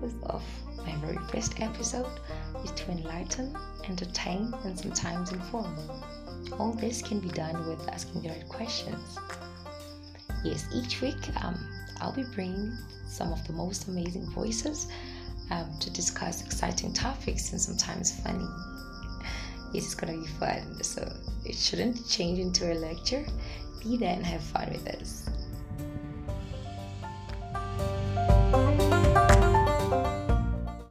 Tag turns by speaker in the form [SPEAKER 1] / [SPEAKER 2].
[SPEAKER 1] purpose of my very first episode is to enlighten, entertain, and sometimes inform. All this can be done with asking the right questions. Yes, each week um, I'll be bringing some of the most amazing voices um, to discuss exciting topics and sometimes funny. It's gonna be fun, so it shouldn't change into a lecture. Be there and have fun with us.